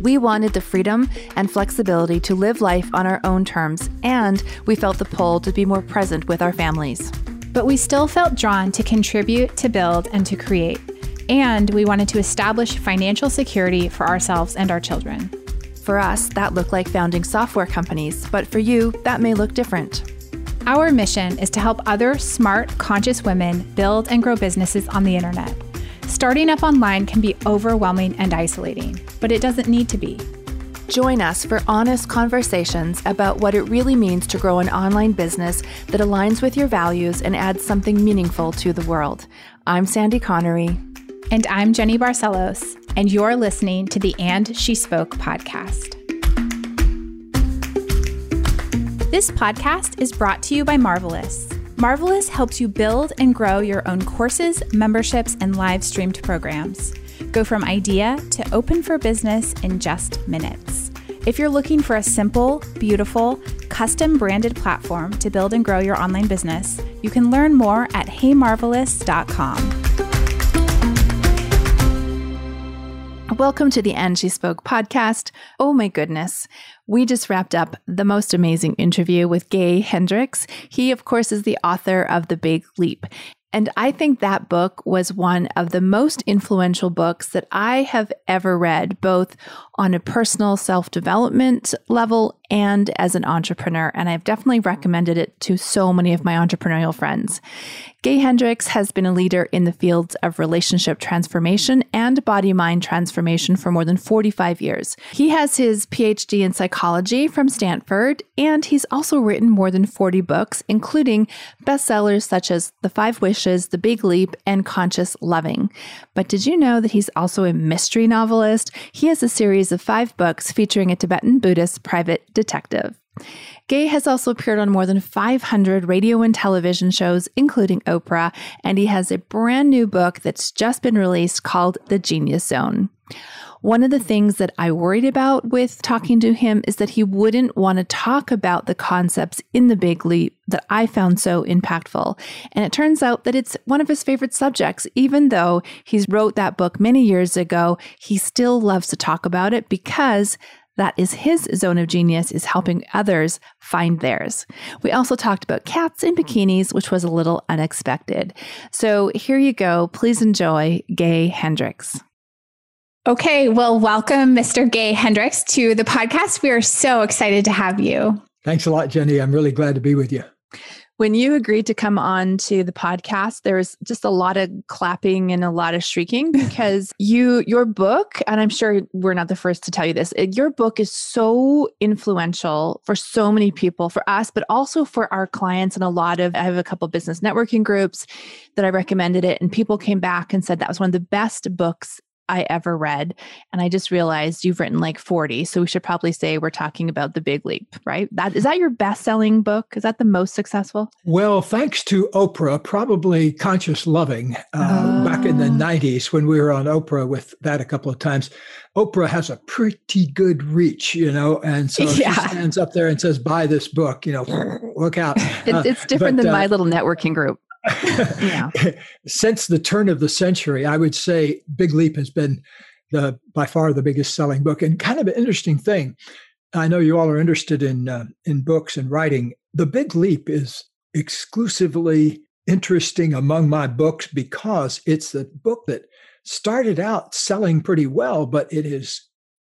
We wanted the freedom and flexibility to live life on our own terms, and we felt the pull to be more present with our families. But we still felt drawn to contribute, to build, and to create. And we wanted to establish financial security for ourselves and our children. For us, that looked like founding software companies, but for you, that may look different. Our mission is to help other smart, conscious women build and grow businesses on the internet. Starting up online can be overwhelming and isolating, but it doesn't need to be. Join us for honest conversations about what it really means to grow an online business that aligns with your values and adds something meaningful to the world. I'm Sandy Connery. And I'm Jenny Barcelos, and you're listening to the And She Spoke podcast. This podcast is brought to you by Marvelous. Marvelous helps you build and grow your own courses, memberships, and live streamed programs. Go from idea to open for business in just minutes. If you're looking for a simple, beautiful, custom branded platform to build and grow your online business, you can learn more at heymarvelous.com. Welcome to the And She Spoke podcast. Oh my goodness. We just wrapped up the most amazing interview with Gay Hendricks. He, of course, is the author of The Big Leap. And I think that book was one of the most influential books that I have ever read, both on a personal self development level and as an entrepreneur. And I've definitely recommended it to so many of my entrepreneurial friends. Gay Hendricks has been a leader in the fields of relationship transformation and body mind transformation for more than 45 years. He has his PhD in psychology from Stanford, and he's also written more than 40 books, including bestsellers such as The Five Wishes, The Big Leap, and Conscious Loving. But did you know that he's also a mystery novelist? He has a series of five books featuring a Tibetan Buddhist private detective. Gay has also appeared on more than 500 radio and television shows, including Oprah, and he has a brand new book that's just been released called The Genius Zone. One of the things that I worried about with talking to him is that he wouldn't want to talk about the concepts in the big leap that I found so impactful. And it turns out that it's one of his favorite subjects. Even though he's wrote that book many years ago, he still loves to talk about it because that is his zone of genius is helping others find theirs. We also talked about cats in bikinis, which was a little unexpected. So here you go. Please enjoy Gay Hendricks. Okay, well, welcome, Mr. Gay Hendricks, to the podcast. We are so excited to have you. Thanks a lot, Jenny. I'm really glad to be with you. When you agreed to come on to the podcast, there was just a lot of clapping and a lot of shrieking because you, your book, and I'm sure we're not the first to tell you this, your book is so influential for so many people, for us, but also for our clients. And a lot of, I have a couple business networking groups that I recommended it, and people came back and said that was one of the best books I ever read. And I just realized you've written like 40. So we should probably say we're talking about The Big Leap, right? That is that your best-selling book? Is that the most successful? Well, thanks to Oprah, probably Conscious Loving uh, oh. back in the 90s when we were on Oprah with that a couple of times. Oprah has a pretty good reach, you know, and so yeah. she stands up there and says, "Buy this book," you know, look out. It's, it's different but, than uh, my little networking group Since the turn of the century, I would say Big Leap has been the by far the biggest selling book. And kind of an interesting thing, I know you all are interested in uh, in books and writing. The Big Leap is exclusively interesting among my books because it's the book that started out selling pretty well, but it is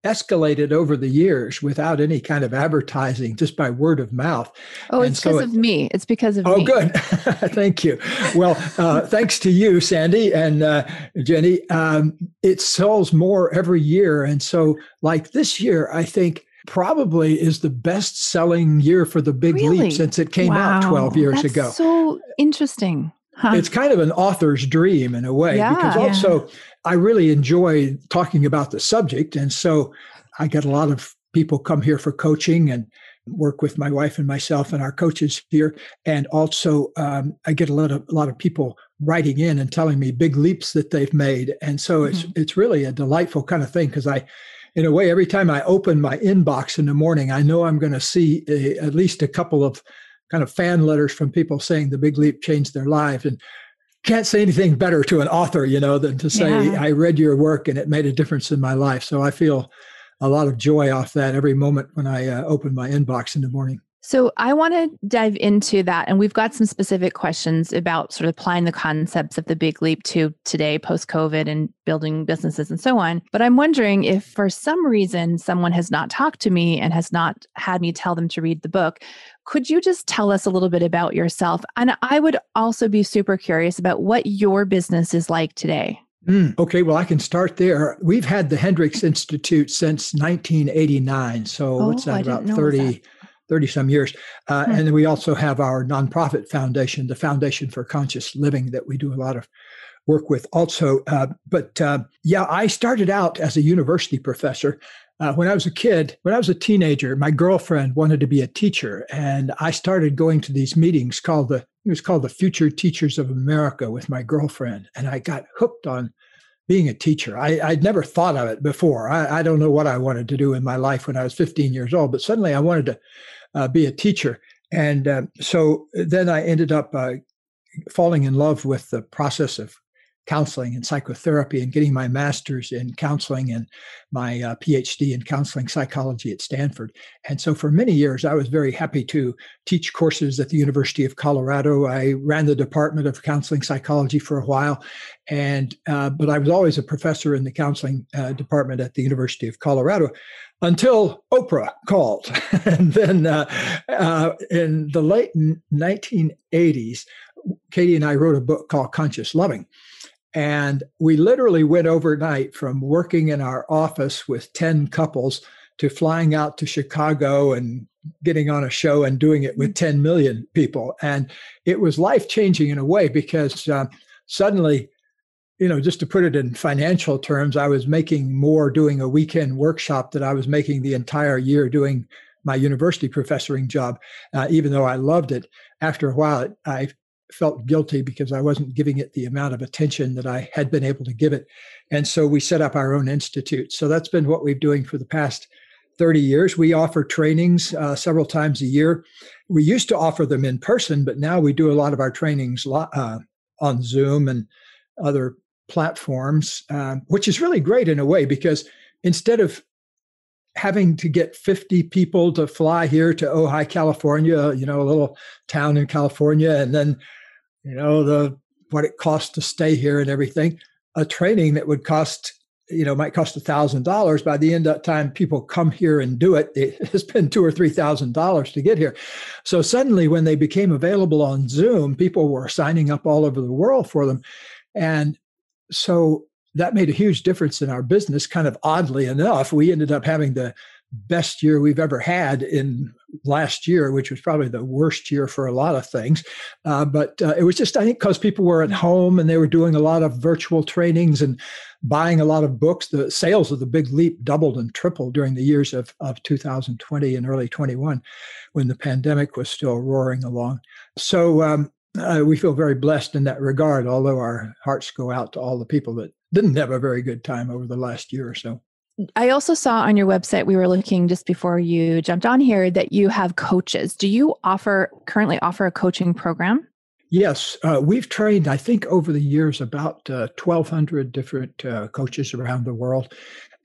escalated over the years without any kind of advertising, just by word of mouth. Oh, it's so because it, of me. It's because of oh, me. good. Thank you. Well, uh, thanks to you, Sandy and uh, Jenny. Um, it sells more every year. And so, like this year, I think probably is the best selling year for the Big really? Leap since it came wow. out 12 years That's ago. So interesting. Huh. It's kind of an author's dream in a way, yeah, because also yeah. I really enjoy talking about the subject. And so I get a lot of people come here for coaching and work with my wife and myself and our coaches here. And also, um, I get a lot of a lot of people writing in and telling me big leaps that they've made. And so mm-hmm. it's it's really a delightful kind of thing because I, in a way, every time I open my inbox in the morning, I know I'm going to see a, at least a couple of kind of fan letters from people saying the big leap changed their lives and can't say anything better to an author you know than to say yeah. i read your work and it made a difference in my life so i feel a lot of joy off that every moment when i uh, open my inbox in the morning so I want to dive into that. And we've got some specific questions about sort of applying the concepts of the big leap to today, post COVID, and building businesses and so on. But I'm wondering if for some reason someone has not talked to me and has not had me tell them to read the book, could you just tell us a little bit about yourself? And I would also be super curious about what your business is like today. Mm, okay, well, I can start there. We've had the Hendricks Institute since 1989. So, oh, what's that, about 30? That 30 some years. Uh, hmm. And we also have our nonprofit foundation, the Foundation for Conscious Living, that we do a lot of work with also. Uh, but uh, yeah, I started out as a university professor. Uh, when I was a kid, when I was a teenager, my girlfriend wanted to be a teacher, and I started going to these meetings called the it was called the Future Teachers of America with my girlfriend, and I got hooked on being a teacher. I, would never thought of it before. I, I, don't know what I wanted to do in my life when I was 15 years old, but suddenly I wanted to uh, be a teacher. And uh, so then I ended up uh, falling in love with the process of counseling and psychotherapy and getting my master's in counseling and my uh, PhD in counseling psychology at Stanford. And so for many years, I was very happy to teach courses at the University of Colorado. I ran the Department of Counseling Psychology for a while, and uh, but I was always a professor in the counseling uh, department at the University of Colorado until Oprah called. and then uh, uh, in the late 1980s, Katie and I wrote a book called Conscious Loving. And we literally went overnight from working in our office with 10 couples to flying out to Chicago and getting on a show and doing it with 10 million people. And it was life changing in a way because uh, suddenly you know, just to put it in financial terms, I was making more doing a weekend workshop that I was making the entire year doing my university professoring job, uh, even though I loved it. After a while, I felt guilty because I wasn't giving it the amount of attention that I had been able to give it. And so we set up our own institute. So that's been what we've doing for the past 30 years. We offer trainings uh, several times a year. We used to offer them in person, but now we do a lot of our trainings uh, on Zoom and other platforms, um, which is really great in a way because instead of having to get 50 people to fly here to Ojai, California, you know, a little town in California, and then, you know, the what it costs to stay here and everything, a training that would cost, you know, might cost a thousand dollars. By the end of time people come here and do it, it has been two or three thousand dollars to get here. So suddenly when they became available on Zoom, people were signing up all over the world for them. And so that made a huge difference in our business. Kind of oddly enough, we ended up having the best year we've ever had in last year, which was probably the worst year for a lot of things. Uh, but uh, it was just, I think, because people were at home and they were doing a lot of virtual trainings and buying a lot of books. The sales of the Big Leap doubled and tripled during the years of, of 2020 and early 21 when the pandemic was still roaring along. So um, uh, we feel very blessed in that regard, although our hearts go out to all the people that didn't have a very good time over the last year or so. I also saw on your website, we were looking just before you jumped on here, that you have coaches. Do you offer currently offer a coaching program? Yes, uh, we've trained, I think, over the years about uh, 1,200 different uh, coaches around the world.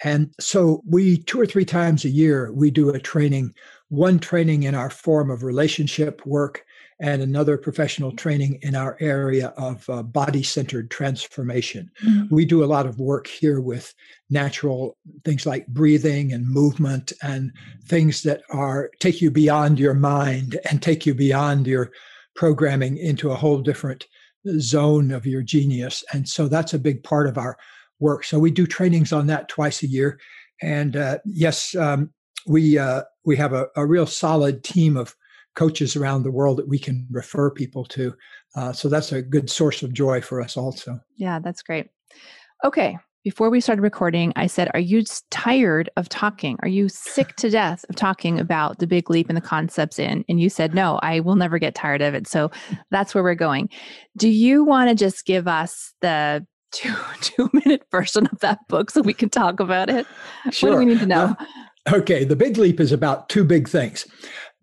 And so we, two or three times a year, we do a training, one training in our form of relationship work and another professional training in our area of uh, body centered transformation. Mm-hmm. We do a lot of work here with natural things like breathing and movement and things that are take you beyond your mind and take you beyond your programming into a whole different zone of your genius. And so that's a big part of our work. So we do trainings on that twice a year. And uh, yes, um, we uh, we have a, a real solid team of coaches around the world that we can refer people to. Uh, so that's a good source of joy for us also. Yeah, that's great. Okay, before we started recording, I said, Are you tired of talking? Are you sick to death of talking about the big leap and the concepts in? And you said, No, I will never get tired of it. So that's where we're going. Do you want to just give us the two two minute version of that book so we can talk about it? Sure. What do we need to know? okay, the big leap is about two big things.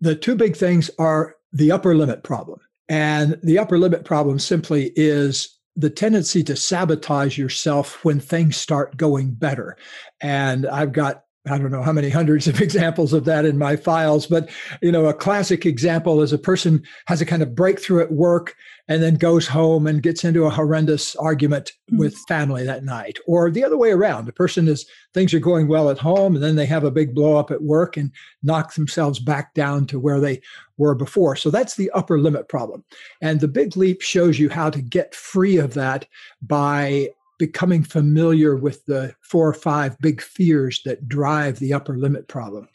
The two big things are the upper limit problem. And the upper limit problem simply is the tendency to sabotage yourself when things start going better. And I've got I don't know how many hundreds of examples of that in my files, but you know, a classic example is a person has a kind of breakthrough at work and then goes home and gets into a horrendous argument mm-hmm. with family that night. Or the other way around, the person is things are going well at home and then they have a big blow up at work and knock themselves back down to where they were before. So that's the upper limit problem. And the big leap shows you how to get free of that by becoming familiar with the four or five big fears that drive the upper limit problem.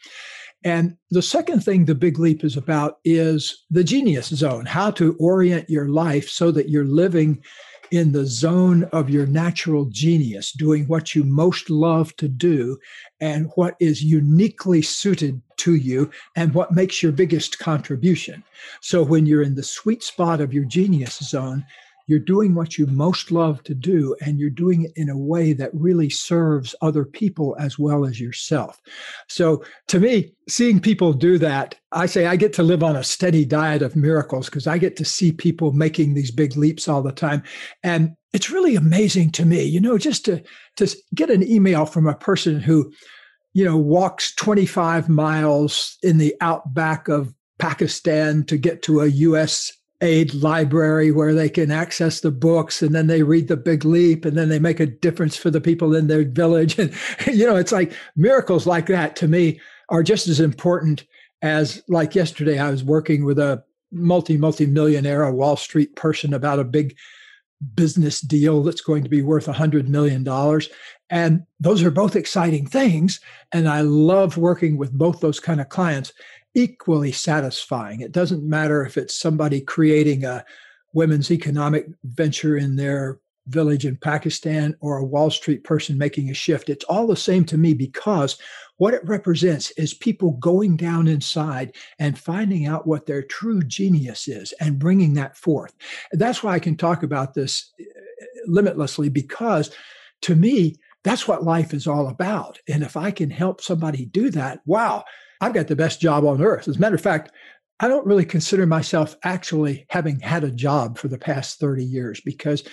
And the second thing the big leap is about is the genius zone, how to orient your life so that you're living in the zone of your natural genius, doing what you most love to do and what is uniquely suited to you and what makes your biggest contribution. So when you're in the sweet spot of your genius zone, you're doing what you most love to do and you're doing it in a way that really serves other people as well as yourself. So to me, seeing people do that, I say I get to live on a steady diet of miracles because I get to see people making these big leaps all the time. And it's really amazing to me, you know, just to to get an email from a person who you know walks 25 miles in the outback of Pakistan to get to a US aid library where they can access the books and then they read the big leap and then they make a difference for the people in their village. And you know it's like miracles like that to me are just as important as like yesterday i was working with a multi multi millionaire a wall street person about a big business deal that's going to be worth a hundred million dollars. And those are both exciting things and i love working with both those kind of clients equally satisfying. It doesn't matter if it's somebody creating a women's economic venture in their village in Pakistan or a Wall Street person making a shift. It's all the same to me because what it represents is people going down inside and finding out what their true genius is and bringing that forth. that's why I can talk about this uh, limitlessly because to me, that's what life is all about. And if I can help somebody do that, wow, I've got the best job on earth. As a matter of fact, I don't really consider myself actually having had a job for the past 30 years because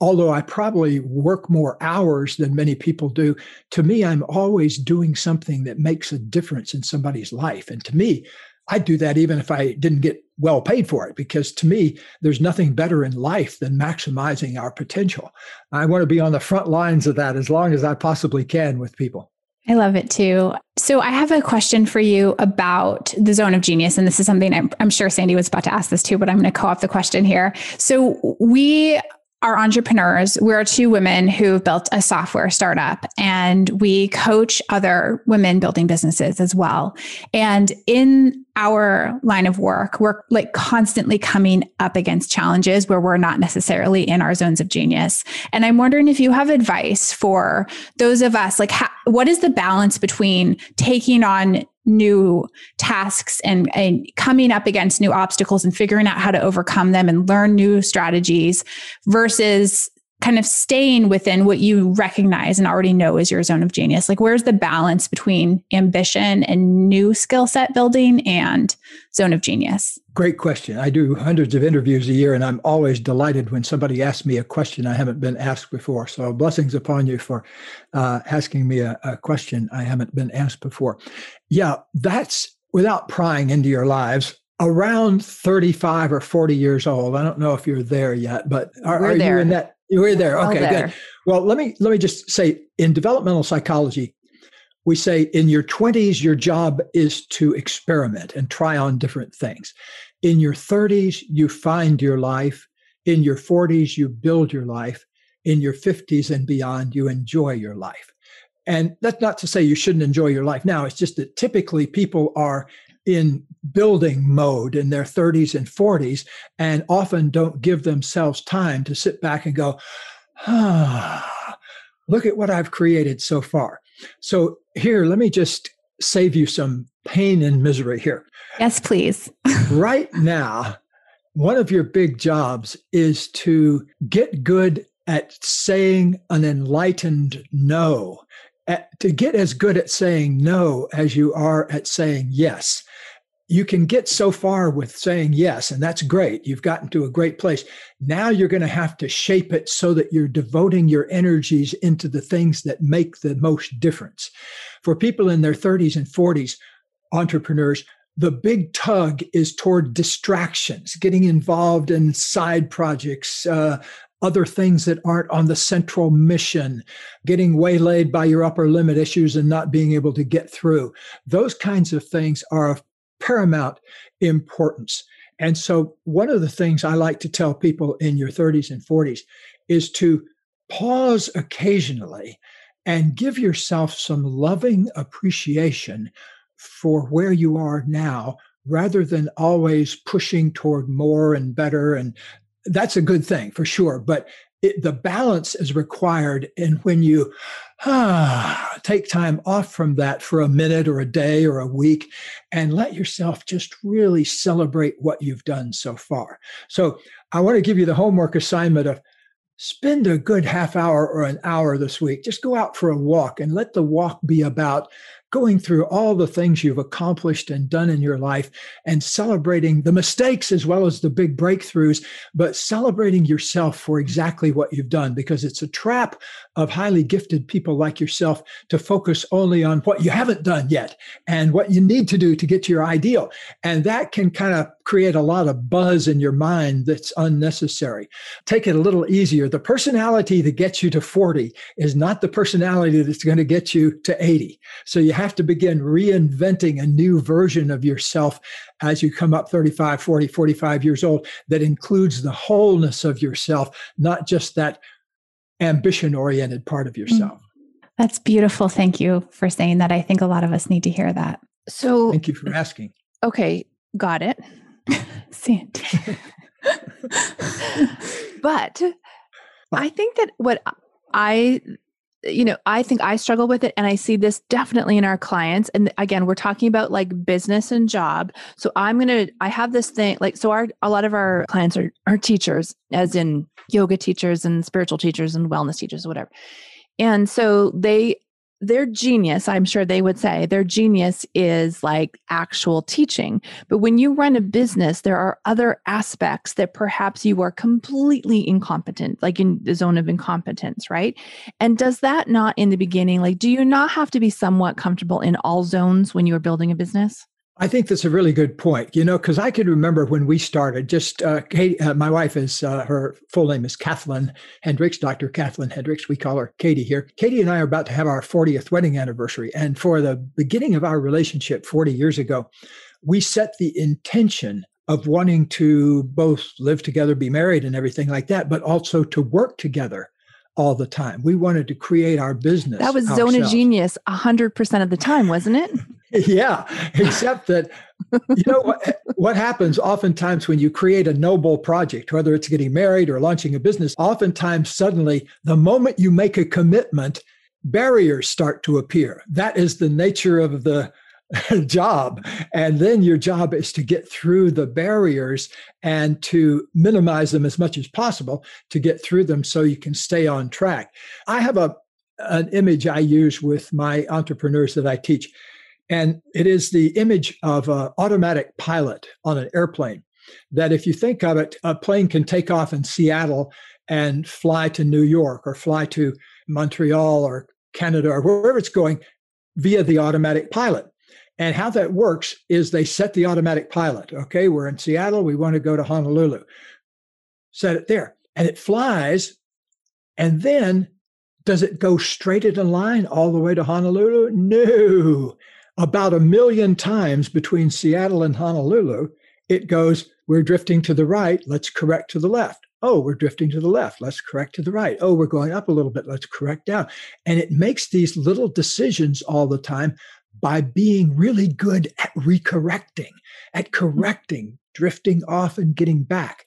although I probably work more hours than many people do, to me, I'm always doing something that makes a difference in somebody's life. And to me, I'd do that even if I didn't get well paid for it, because to me, there's nothing better in life than maximizing our potential. I want to be on the front lines of that as long as I possibly can with people. I love it too. So, I have a question for you about the zone of genius. And this is something I'm, I'm sure Sandy was about to ask this too, but I'm going to co op the question here. So, we are entrepreneurs. We're two women who've built a software startup and we coach other women building businesses as well. And in our line of work, we're like constantly coming up against challenges where we're not necessarily in our zones of genius. And I'm wondering if you have advice for those of us, like, what is the balance between taking on new tasks and, and coming up against new obstacles and figuring out how to overcome them and learn new strategies versus kind of staying within what you recognize and already know is your zone of genius. Like where's the balance between ambition and new skill set building and zone of genius? Great question. I do hundreds of interviews a year and i'm always delighted when somebody asks me a question i haven't been asked before. So blessings upon you for uh, asking me a, a question i haven't been asked before. Yeah that's without prying into your lives around 35 or 40 years old. I don't know if you're there yet but are, are you in that you were there. Okay, there. good. Well, let me let me just say in developmental psychology, we say in your 20s your job is to experiment and try on different things. In your 30s you find your life, in your 40s you build your life, in your 50s and beyond you enjoy your life. And that's not to say you shouldn't enjoy your life now. It's just that typically people are in building mode in their 30s and 40s and often don't give themselves time to sit back and go, ah, look at what I've created so far. So, here, let me just save you some pain and misery here. Yes, please. right now, one of your big jobs is to get good at saying an enlightened no, at, to get as good at saying no as you are at saying yes you can get so far with saying yes, and that's great. You've gotten to a great place. Now you're going to have to shape it so that you're devoting your energies into the things that make the most difference. For people in their 30s and 40s, entrepreneurs, the big tug is toward distractions, getting involved in side projects, uh, other things that aren't on the central mission, getting waylaid by your upper limit issues and not being able to get through. Those kinds of things are of paramount importance. And so, one of the things I like to tell people in your 30s and 40s is to pause occasionally and give yourself some loving appreciation for where you are now rather than always pushing toward more and better. And that's a good thing for sure. But it, the balance is required and when you ah, take time off from that for a minute or a day or a week and let yourself just really celebrate what you've done so far so i want to give you the homework assignment of spend a good half hour or an hour this week just go out for a walk and let the walk be about going through all the things you've accomplished and done in your life and celebrating the mistakes as well as the big breakthroughs, but celebrating yourself for exactly what you've done because it's a trap of highly gifted people like yourself to focus only on what you haven't done yet and what you need to do to get to your ideal. And that can kind of create a lot of buzz in your mind that's unnecessary. Take it a little easier. The personality that gets you to 40 is not the personality that's going to get you to 80. So you have to begin reinventing a new version of yourself as you come up 35, 40, 45 years old that includes the wholeness of yourself, not just that ambition oriented part of mm. yourself. That's beautiful. Thank you for saying that. I think a lot of us need to hear that. So, thank you for asking. Okay, got it. Sandy. but I think that what I you know, I think I struggle with it and I see this definitely in our clients. And again, we're talking about like business and job. So I'm going to, I have this thing like, so our, a lot of our clients are, are teachers, as in yoga teachers and spiritual teachers and wellness teachers, whatever. And so they their genius, I'm sure they would say, their genius is like actual teaching. But when you run a business, there are other aspects that perhaps you are completely incompetent, like in the zone of incompetence, right? And does that not in the beginning, like, do you not have to be somewhat comfortable in all zones when you are building a business? I think that's a really good point. You know, because I can remember when we started. Just uh, Kate, uh, my wife is uh, her full name is Kathleen Hendricks, Dr. Kathleen Hendricks. We call her Katie here. Katie and I are about to have our 40th wedding anniversary, and for the beginning of our relationship 40 years ago, we set the intention of wanting to both live together, be married, and everything like that, but also to work together all the time. We wanted to create our business. That was ourselves. zone of genius 100% of the time, wasn't it? yeah, except that you know what what happens oftentimes when you create a noble project, whether it's getting married or launching a business, oftentimes suddenly the moment you make a commitment, barriers start to appear. That is the nature of the job. And then your job is to get through the barriers and to minimize them as much as possible to get through them so you can stay on track. I have a an image I use with my entrepreneurs that I teach. And it is the image of an automatic pilot on an airplane. That if you think of it, a plane can take off in Seattle and fly to New York or fly to Montreal or Canada or wherever it's going via the automatic pilot. And how that works is they set the automatic pilot. Okay, we're in Seattle, we want to go to Honolulu. Set it there. And it flies. And then does it go straight in a line all the way to Honolulu? No. About a million times between Seattle and Honolulu, it goes, we're drifting to the right, let's correct to the left. Oh, we're drifting to the left, let's correct to the right. Oh, we're going up a little bit, let's correct down. And it makes these little decisions all the time by being really good at recorrecting, at correcting, drifting off and getting back.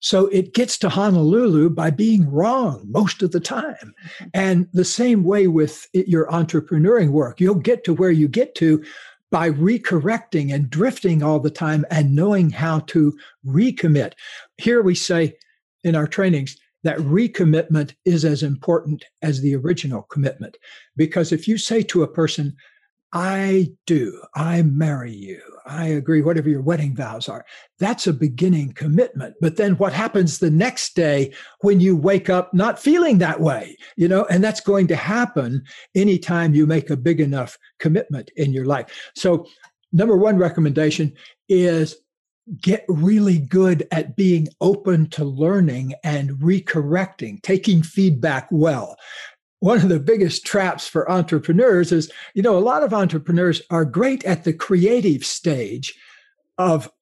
So it gets to Honolulu by being wrong most of the time. And the same way with your entrepreneuring work, you'll get to where you get to by recorrecting and drifting all the time and knowing how to recommit. Here we say in our trainings that recommitment is as important as the original commitment. Because if you say to a person, I do, I marry you, I agree, whatever your wedding vows are. That's a beginning commitment. But then what happens the next day when you wake up not feeling that way? You know, and that's going to happen anytime you make a big enough commitment in your life. So, number one recommendation is get really good at being open to learning and recorrecting, taking feedback well one of the biggest traps for entrepreneurs is, you know, a lot of entrepreneurs are great at the creative stage of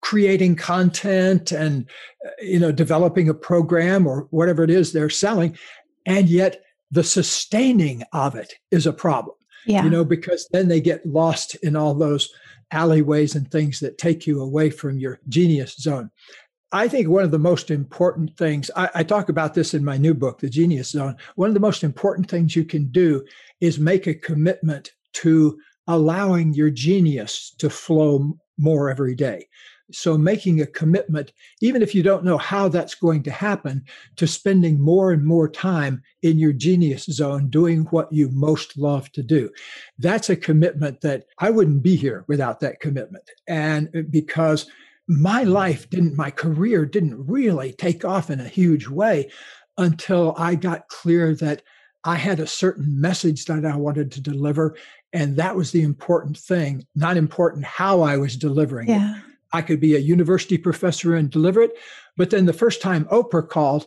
creating content and, uh, you know, developing a program or whatever it is they're selling. And yet the sustaining of it is a problem, yeah. you know, because then they get lost in all those alleyways and things that take you away from your genius zone. I think one of the most important things, I, I, talk about this in my new book, The Genius Zone. One of the most important things you can do is make a commitment to allowing your genius to flow more every day. So, making a commitment, even if you don't know how that's going to happen, to spending more and more time in your genius zone doing what you most love to do. That's a commitment that I wouldn't be here without that commitment. And uh, because my life didn't, my career didn't really take off in a huge way until I got clear that I had a certain message that I wanted to deliver. And that was the important thing, not important how I was delivering yeah. it. I could be a university professor and deliver it. But then the first time Oprah called,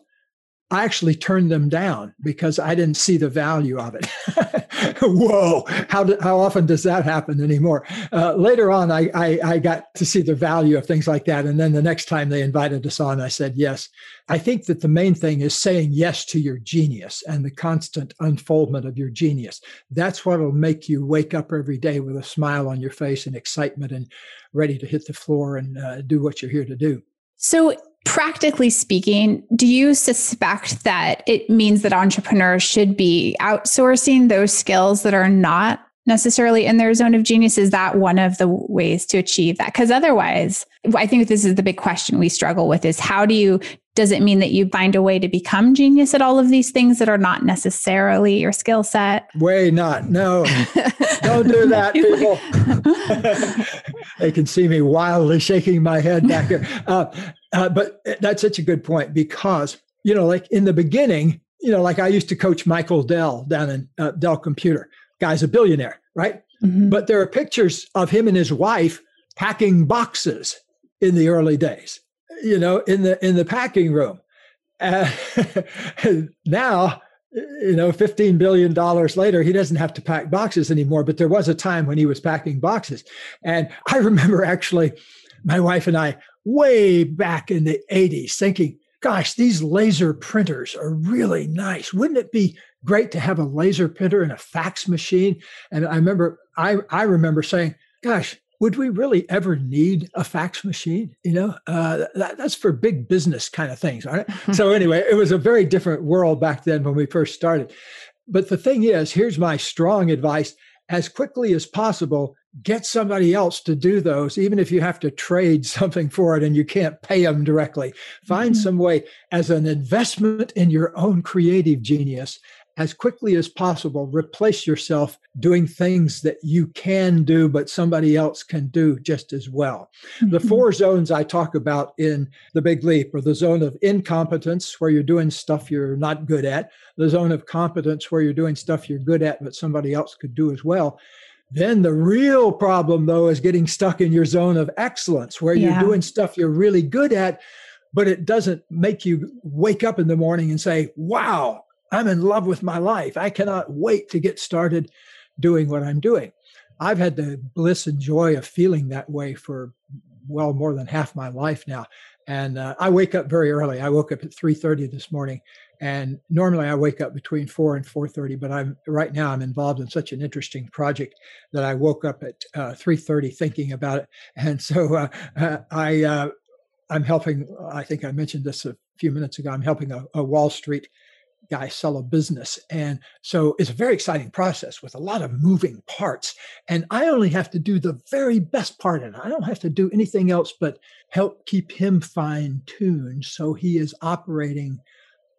I actually turned them down because I didn't see the value of it. Whoa, how, do, how often does that happen anymore? Uh, later on, I, I, I, got to see the value of things like that. And then the next time they invited us on, I said yes. I think that the main thing is saying yes to your genius and the constant unfoldment of your genius. That's what will make you wake up every day with a smile on your face and excitement and ready to hit the floor and uh, do what you're here to do. So, practically speaking, do you suspect that it means that entrepreneurs should be outsourcing those skills that are not necessarily in their zone of genius? Is that one of the ways to achieve that? Because otherwise, I think this is the big question we struggle with is how do you does it mean that you find a way to become genius at all of these things that are not necessarily your skill set? Way not. No. Don't do that, people. they can see me wildly shaking my head back here. Uh, uh, but that's such a good point because, you know, like in the beginning, you know, like I used to coach Michael Dell down in uh, Dell Computer. Guy's a billionaire, right? Mm-hmm. But there are pictures of him and his wife packing boxes in the early days, you know, in the in the packing room. Uh, now, you know, $15 billion later, he doesn't have to pack boxes anymore. But there was a time when he was packing boxes. And I remember actually my wife and I, way back in the 80s, thinking, gosh, these laser printers are really nice. Wouldn't it be great to have a laser printer and a fax machine? And I remember, I, I remember saying, gosh, would we really ever need a fax machine? You know, uh, that, that's for big business kind of things, right? so anyway, it was a very different world back then when we first started. But the thing is, here's my strong advice: as quickly as possible, get somebody else to do those, even if you have to trade something for it and you can't pay them directly. Find mm-hmm. some way as an investment in your own creative genius as quickly as possible, replace yourself doing things that you can do, but somebody else can do just as well. Mm-hmm. The four zones I talk about in The Big Leap are the zone of incompetence, where you're doing stuff you're not good at, the zone of competence, where you're doing stuff you're good at, but somebody else could do as well. Then the real problem, though, is getting stuck in your zone of excellence, where yeah. you're doing stuff you're really good at, but it doesn't make you wake up in the morning and say, wow, I'm in love with my life. I cannot wait to get started doing what I'm doing. I've had the bliss and joy of feeling that way for well more than half my life now. And uh, I wake up very early. I woke up at 3:30 this morning, and normally I wake up between 4 and 4:30. But I'm right now I'm involved in such an interesting project that I woke up at uh, 3:30 thinking about it. And so uh, uh I uh, I'm helping, I think I mentioned this a few minutes ago, I'm helping a, a Wall Street guy sell a business. And so it's a very exciting process with a lot of moving parts. And I only have to do the very best part in it. I don't have to do anything else but help keep him fine tuned so he is operating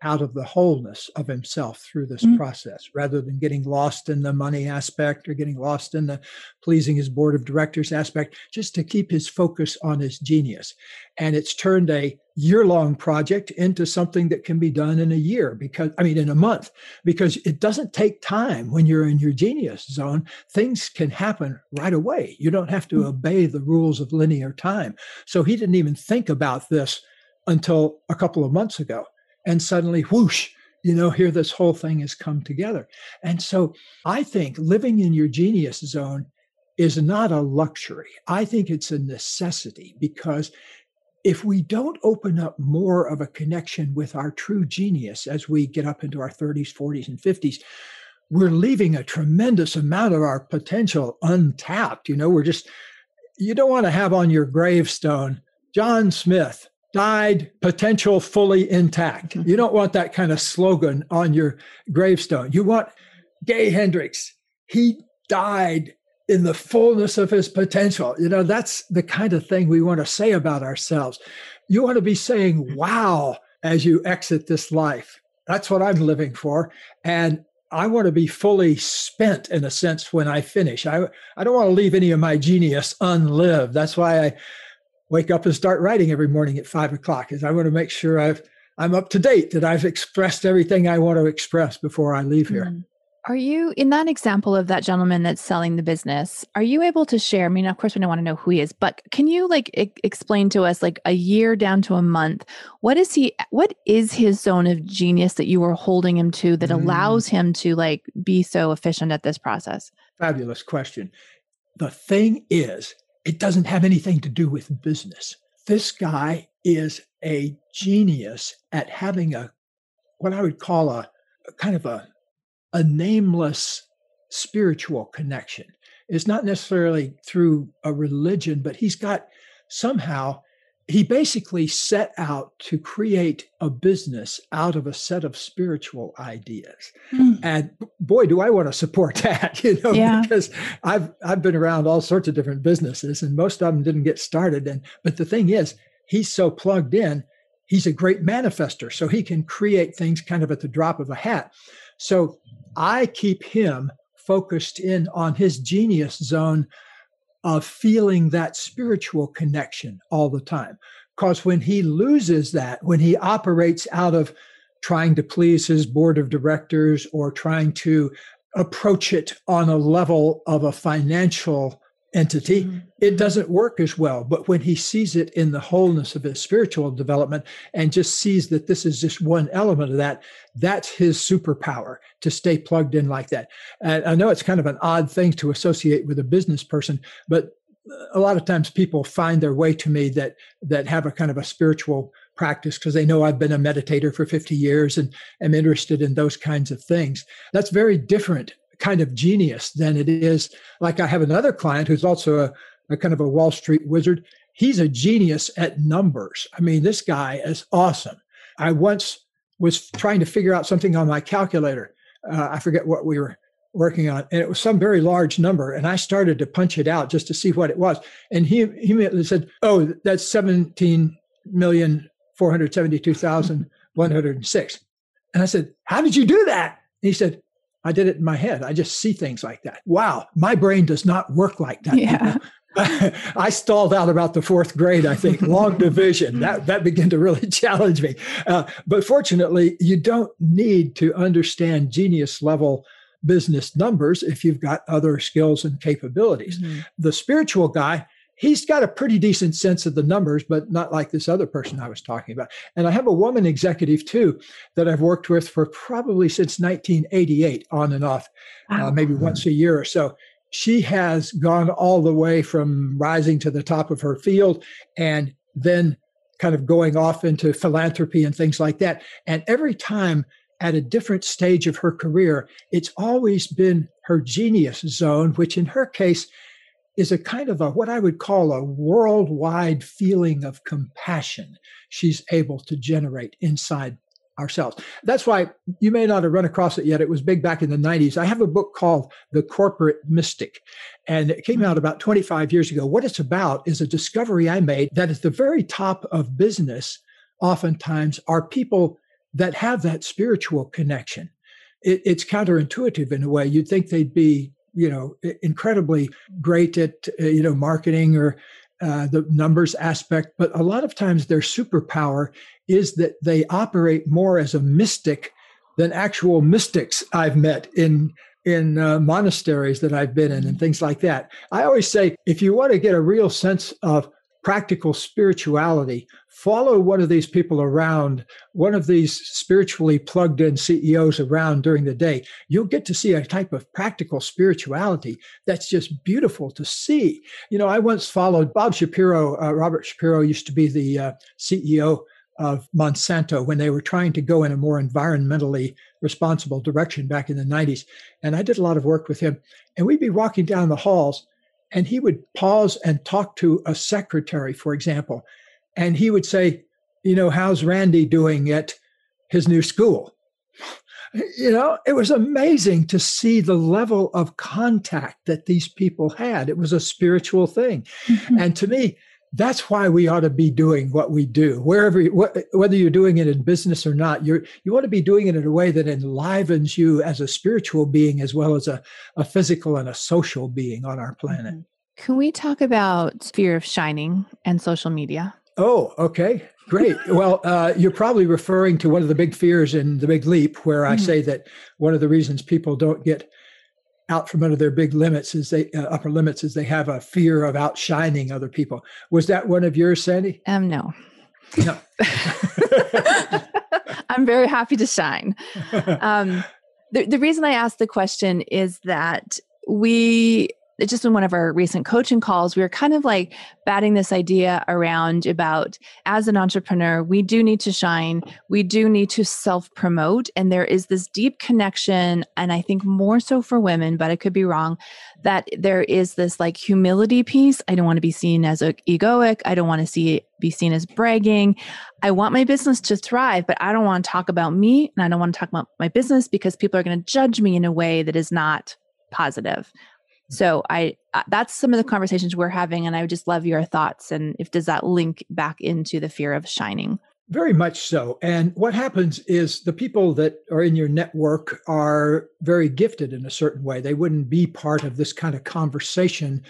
out of the wholeness of himself through this mm-hmm. process rather than getting lost in the money aspect or getting lost in the pleasing his board of directors aspect, just to keep his focus on his genius. And it's turned a year long project into something that can be done in a year because, I mean, in a month, because it doesn't take time when you're in your genius zone. Things can happen right away. You don't have to obey the rules of linear time. So he didn't even think about this until a couple of months ago and suddenly whoosh you know here this whole thing has come together and so i think living in your genius zone is not a luxury i think it's a necessity because if we don't open up more of a connection with our true genius as we get up into our 30s 40s and 50s we're leaving a tremendous amount of our potential untapped you know we're just you don't want to have on your gravestone john smith died potential fully intact. You don't want that kind of slogan on your gravestone. You want Gay Hendricks. He died in the fullness of his potential. You know, that's the kind of thing we want to say about ourselves. You want to be saying, wow, as you exit this life. That's what I'm living for. And I want to be fully spent in a sense when I finish. I, I don't want to leave any of my genius unlived. That's why I wake up and start writing every morning at five o'clock is I want to make sure I've I'm up to date, that I've expressed everything I want to express before I leave here. Mm. Are you in that example of that gentleman that's selling the business? Are you able to share? I mean, of course, we don't want to know who he is, but can you like explain to us, like a year down to a month, what is he? What is his zone of genius that you were holding him to that mm. allows him to like be so efficient at this process? Fabulous question. The thing is, it doesn't have anything to do with business. This guy is a genius at having a what I would call a, a kind of a a nameless spiritual connection. It's not necessarily through a religion, but he's got somehow he basically set out to create a business out of a set of spiritual ideas. Mm. And boy, do I want to support that, you know, yeah. because I've I've been around all sorts of different businesses and most of them didn't get started. And but the thing is, he's so plugged in, he's a great manifester. So he can create things kind of at the drop of a hat. So I keep him focused in on his genius zone of feeling that spiritual connection all the time. Because when he loses that, when he operates out of trying to please his board of directors or trying to approach it on a level of a financial entity, mm-hmm. it doesn't work as well. But when he sees it in the wholeness of his spiritual development and just sees that this is just one element of that, that's his superpower to stay plugged in like that. And I know it's kind of an odd thing to associate with a business person, but a lot of times people find their way to me that that have a kind of a spiritual practice because they know I've been a meditator for 50 years and am interested in those kinds of things. That's very different kind of genius than it is. Like I have another client who's also a, a kind of a Wall Street wizard. He's a genius at numbers. I mean, this guy is awesome. I once was trying to figure out something on my calculator. Uh, I forget what we were working on, and it was some very large number. And I started to punch it out just to see what it was. And he he immediately said, "Oh, that's seventeen million four hundred seventy-two thousand one hundred six. And I said, "How did you do that?" And he said, I did it in my head. I just see things like that. Wow, my brain does not work like that. Yeah. I stalled out about the fourth grade, I think. Long division that that began to really challenge me. Uh, but fortunately, you don't need to understand genius level business numbers if you've got other skills and capabilities. Mm-hmm. The spiritual guy he's got a pretty decent sense of the numbers, but not like this other person I was talking about. And I have a woman executive too that I've worked with for probably since 1988, on and off, uh, wow. uh, maybe once a year or so. She has gone all the way from rising to the top of her field and then kind of going off into philanthropy and things like that. And every time at a different stage of her career, it's always been her genius zone, which in her case is a kind of a what I would call a worldwide feeling of compassion she's able to generate inside ourselves. That's why you may not have run across it yet. It was big back in the 90s. I have a book called The Corporate Mystic, and it came out about 25 years ago. What it's about is a discovery I made that at the very top of business, oftentimes, are people that have that spiritual connection. It, it's counterintuitive in a way. You'd think they'd be you know incredibly great at uh, you know marketing or uh, the numbers aspect, but a lot of times their superpower is that they operate more as a mystic than actual mystics I've met in in uh, monasteries that I've been in and things like that. I always say if you want to get a real sense of practical spirituality, follow one of these people around, one of these spiritually plugged in CEOs around during the day. You'll get to see a type of practical spirituality that's just beautiful to see. You know, I once followed Bob Shapiro. Uh, Robert Shapiro used to be the uh, CEO of Monsanto when they were trying to go in a more environmentally responsible direction back in the 90s. And I did a lot of work with him. And we'd be walking down the halls, and he would pause and talk to a secretary, for example. And he would say, You know, how's Randy doing at his new school? You know, it was amazing to see the level of contact that these people had. It was a spiritual thing. Mm-hmm. And to me, that's why we ought to be doing what we do. Wherever whether you're doing it in business or not you're you want to be doing it in a way that enlivens you as a spiritual being as well as a, a physical and a social being on our planet. Mm-hmm. can we talk about fear of shining and social media? Oh okay. Great. Well uh, you're probably referring to one of the big fears in the big leap where i mm-hmm. say that one of the reasons people don't get out from under their big limits is they uh, upper limits is they have a fear of outshining other people. Was that one of yours, Sandy? Um, no. No. I'm very happy to shine. Um, the, the reason I asked the question is that we just in one of our recent coaching calls, we were kind of like batting this idea around about as an entrepreneur, we do need to shine, we do need to self promote. And there is this deep connection, and I think more so for women, but I could be wrong, that there is this like humility piece. I don't want to be seen as egoic, I don't want to see be seen as bragging. I want my business to thrive, but I don't want to talk about me and I don't want to talk about my business because people are going to judge me in a way that is not positive. So I that's some of the conversations we're having and I would just love your thoughts and if does that link back into the fear of shining? Very much so. And what happens is the people that are in your network are very gifted in a certain way. They wouldn't be part of this kind of conversation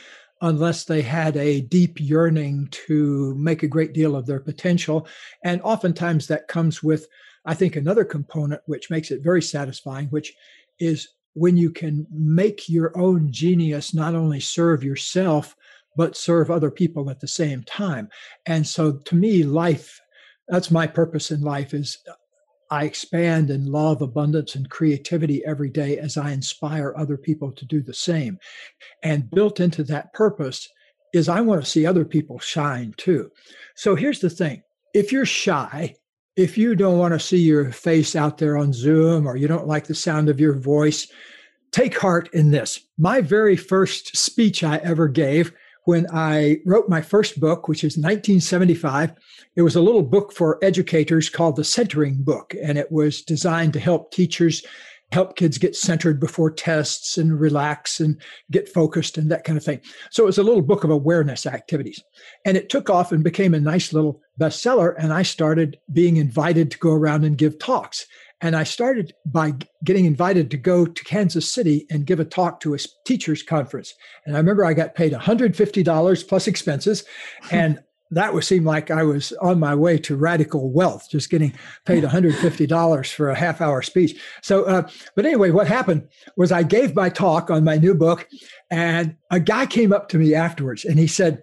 unless they had a deep yearning to make a great deal of their potential. And oftentimes that comes with, I think, another component which makes it very satisfying, which is when you can make your own genius not only serve yourself, but serve other people at the same time. And so to me, life, that's my purpose in life is I expand in love, abundance, and creativity every day as I inspire other people to do the same. And built into that purpose is I want to see other people shine too. So here's the thing if you're shy, if you don't want to see your face out there on Zoom or you don't like the sound of your voice, take heart in this. My very first speech I ever gave when I wrote my first book, which is 1975, it was a little book for educators called the Centering Book, and it was designed to help teachers help kids get centered before tests and relax and get focused and that kind of thing. So it was a little book of awareness activities. And it took off and became a nice little bestseller. And I started being invited to go around and give talks. And I started by getting invited to go to Kansas City and give a talk to a teachers conference. And I remember I got paid $150 plus expenses. And that would seem like I was on my way to radical wealth, just getting paid $150 for a half hour speech. So, uh, but anyway, what happened was I gave my talk on my new book, and a guy came up to me afterwards and he said,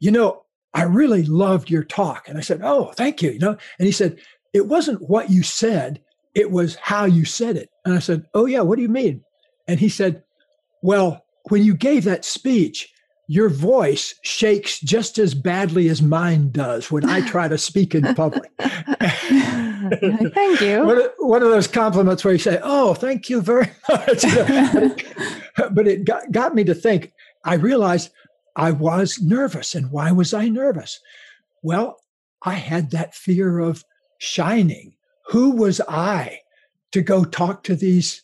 You know, I really loved your talk. And I said, Oh, thank you. You know, and he said, It wasn't what you said, it was how you said it. And I said, Oh, yeah, what do you mean? And he said, Well, when you gave that speech, your voice shakes just as badly as mine does when I try to speak in public. thank you. One of, one of, those compliments where you say, Oh, thank you very much. but it, got, got me to think. I realized I was nervous. And why was I nervous? Well, I had that fear of shining. Who was I to go talk to these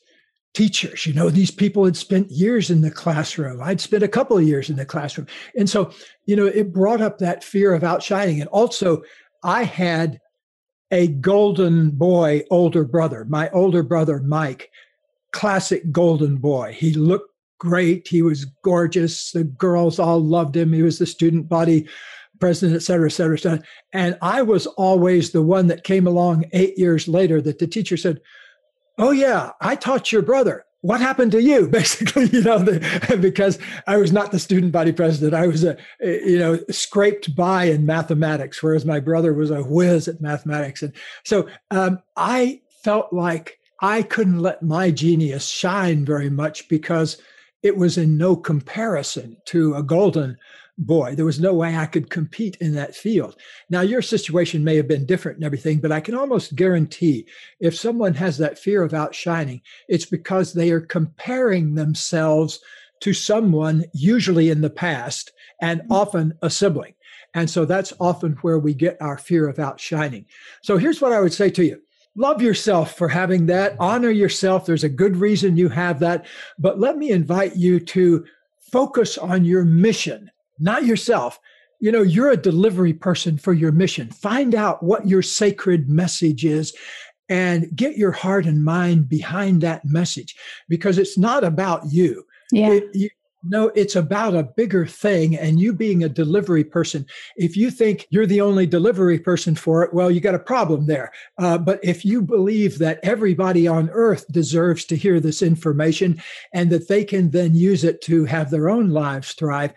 teachers? You know, these people had spent years in the classroom. I'd spent a couple of years in the classroom. And so, you know, it brought up that fear of outshining. And also, I had a golden boy older brother, my older brother, Mike, classic golden boy. He looked great. He was gorgeous. The girls all loved him. He was the student body president, et cetera, et cetera, et cetera. And I was always the one that came along eight years later that the teacher said, Oh, yeah, I taught your brother. What happened to you? Basically, you know, the, because I was not the student body president. I was a, you know, scraped by in mathematics, whereas my brother was a whiz at mathematics. And so um, I felt like I couldn't let my genius shine very much because it was in no comparison to a golden boy. There was no way I could compete in that field. Now, your situation may have been different and everything, but I can almost guarantee if someone has that fear of outshining, it's because they are comparing themselves to someone, usually in the past, and mm-hmm. often a sibling. And so that's often where we get our fear of outshining. So here's what I would say to you love yourself for having that, honor yourself. There's a good reason you have that. But let me invite you to focus on your mission not yourself. You know, you're a delivery person for your mission. Find out what your sacred message is and get your heart and mind behind that message because it's not about you. Yeah. It, you, no, it's about a bigger thing. And you being a delivery person, if you think you're the only delivery person for it, well, you got a problem there. Uh, but if you believe that everybody on earth deserves to hear this information and that they can then use it to have their own lives thrive,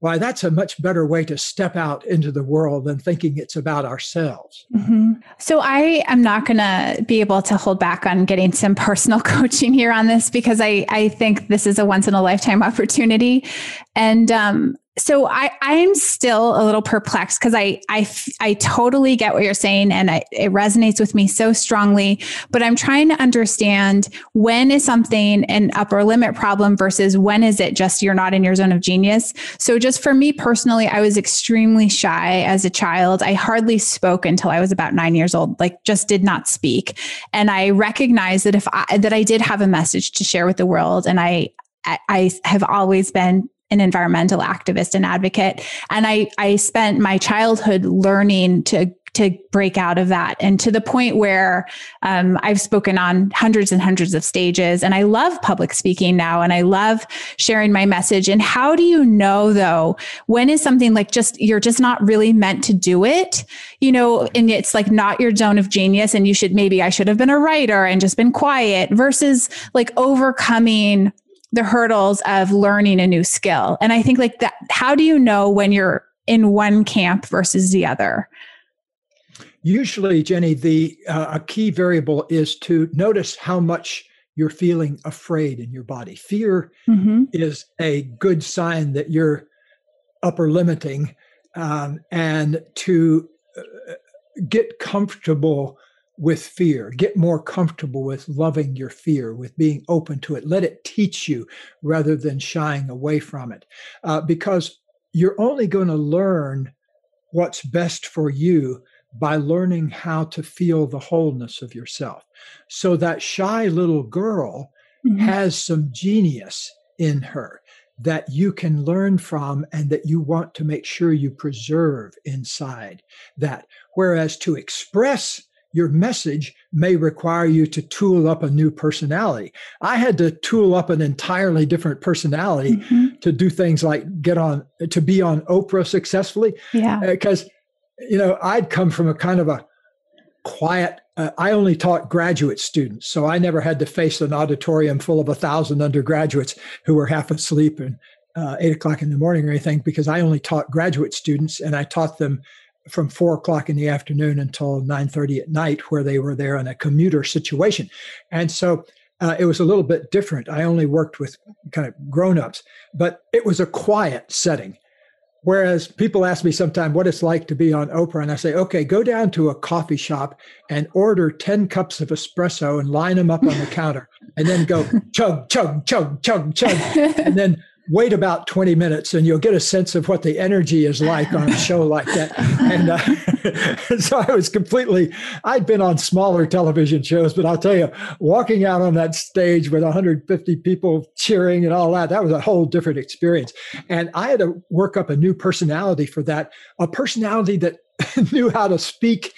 why that's a much better way to step out into the world than thinking it's about ourselves. Mm-hmm. So I am not going to be able to hold back on getting some personal coaching here on this because I I think this is a once in a lifetime opportunity, and um, so I I'm still a little perplexed because I I I totally get what you're saying and I, it resonates with me so strongly. But I'm trying to understand when is something an upper limit problem versus when is it just you're not in your zone of genius. So just for me personally, I was extremely shy as a child. I hardly spoke until I was about nine years old. Like just did not speak, and I recognized that if I that I did have a message to share with the world, and I I have always been an environmental activist and advocate. And I, I spent my childhood learning to to break out of that. And to the point where um, i've spoken on hundreds and hundreds of stages and i love public speaking now and i love sharing my message. And how do you know though when is something like just you're just not really meant to do it? You know and it's like not your zone of genius and you should maybe i should have been a writer and just been quiet versus like overcoming the hurdles of learning a new skill. And I think like that, how do you know when you're in one camp versus the other? Usually, Jenny, the uh, a key variable is to notice how much you're feeling afraid in your body. Fear mm-hmm. is a good sign that you're upper limiting, um, and to uh, get comfortable with fear. Get more comfortable with loving your fear, with being open to it. Let it teach you rather than shying away from it. Uh, because you're only going to learn what's best for you by learning how to feel the wholeness of yourself. So that shy little girl mm-hmm. has some genius in her that you can learn from and that you want to make sure you preserve inside that. Whereas to express your message may require you to tool up a new personality. I had to tool up an entirely different personality mm-hmm. to do things like get on to be on Oprah successfully. Yeah. Because uh, you know, I'd come from a kind of a quiet uh, I only taught graduate students, so I never had to face an auditorium full of a thousand undergraduates who were half asleep and uh, eight o'clock in the morning or anything, because I only taught graduate students and I taught them from four o'clock in the afternoon until 9.30 at night where they were there in a commuter situation. And so uh, it was a little bit different. I only worked with kind of grown-ups but it was a quiet setting. Whereas people ask me sometimes what it's like to be on oprah? And i say okay go down to a coffee shop and order 10 cups of espresso and line them up on the counter and then go chug chug chug chug chug. And then wait about 20 minutes and you'll get a sense of what the energy is like on a show like that. And uh, so I was completely, I'd been on smaller television shows, but I'll tell you, walking out on that stage with 150 people cheering and all that, that was a whole different experience. And I had to work up a new personality for that, a personality that knew how to speak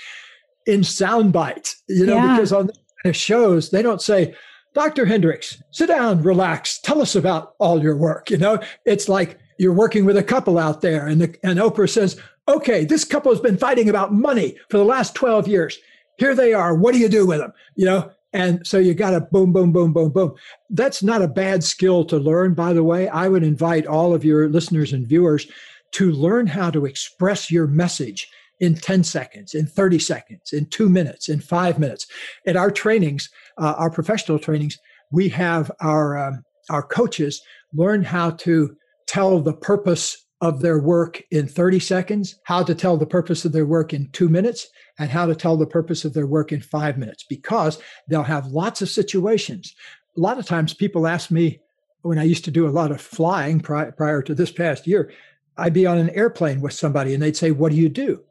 in sound bites, you know, yeah. because on the shows, they don't say, Dr. Hendricks, sit down, relax, tell us about all your work. You know, it's like you're working with a couple out there, and, the, and Oprah says, okay, this couple has been fighting about money for the last 12 years. Here they are. What do you do with them? You know, and so you got to boom, boom, boom, boom, boom. That's not a bad skill to learn, by the way. I would invite all of your listeners and viewers to learn how to express your message in 10 seconds, in 30 seconds, in two minutes, in five minutes. At our trainings, uh, our professional trainings, we have our, um, our coaches learn how to tell the purpose of their work in 30 seconds, how to tell the purpose of their work in two minutes, and how to tell the purpose of their work in five minutes, because they'll have lots of situations. A lot of times people ask me when I used to do a lot of flying pri- prior to this past year, I'd be on an airplane with somebody and they'd say, What do you do?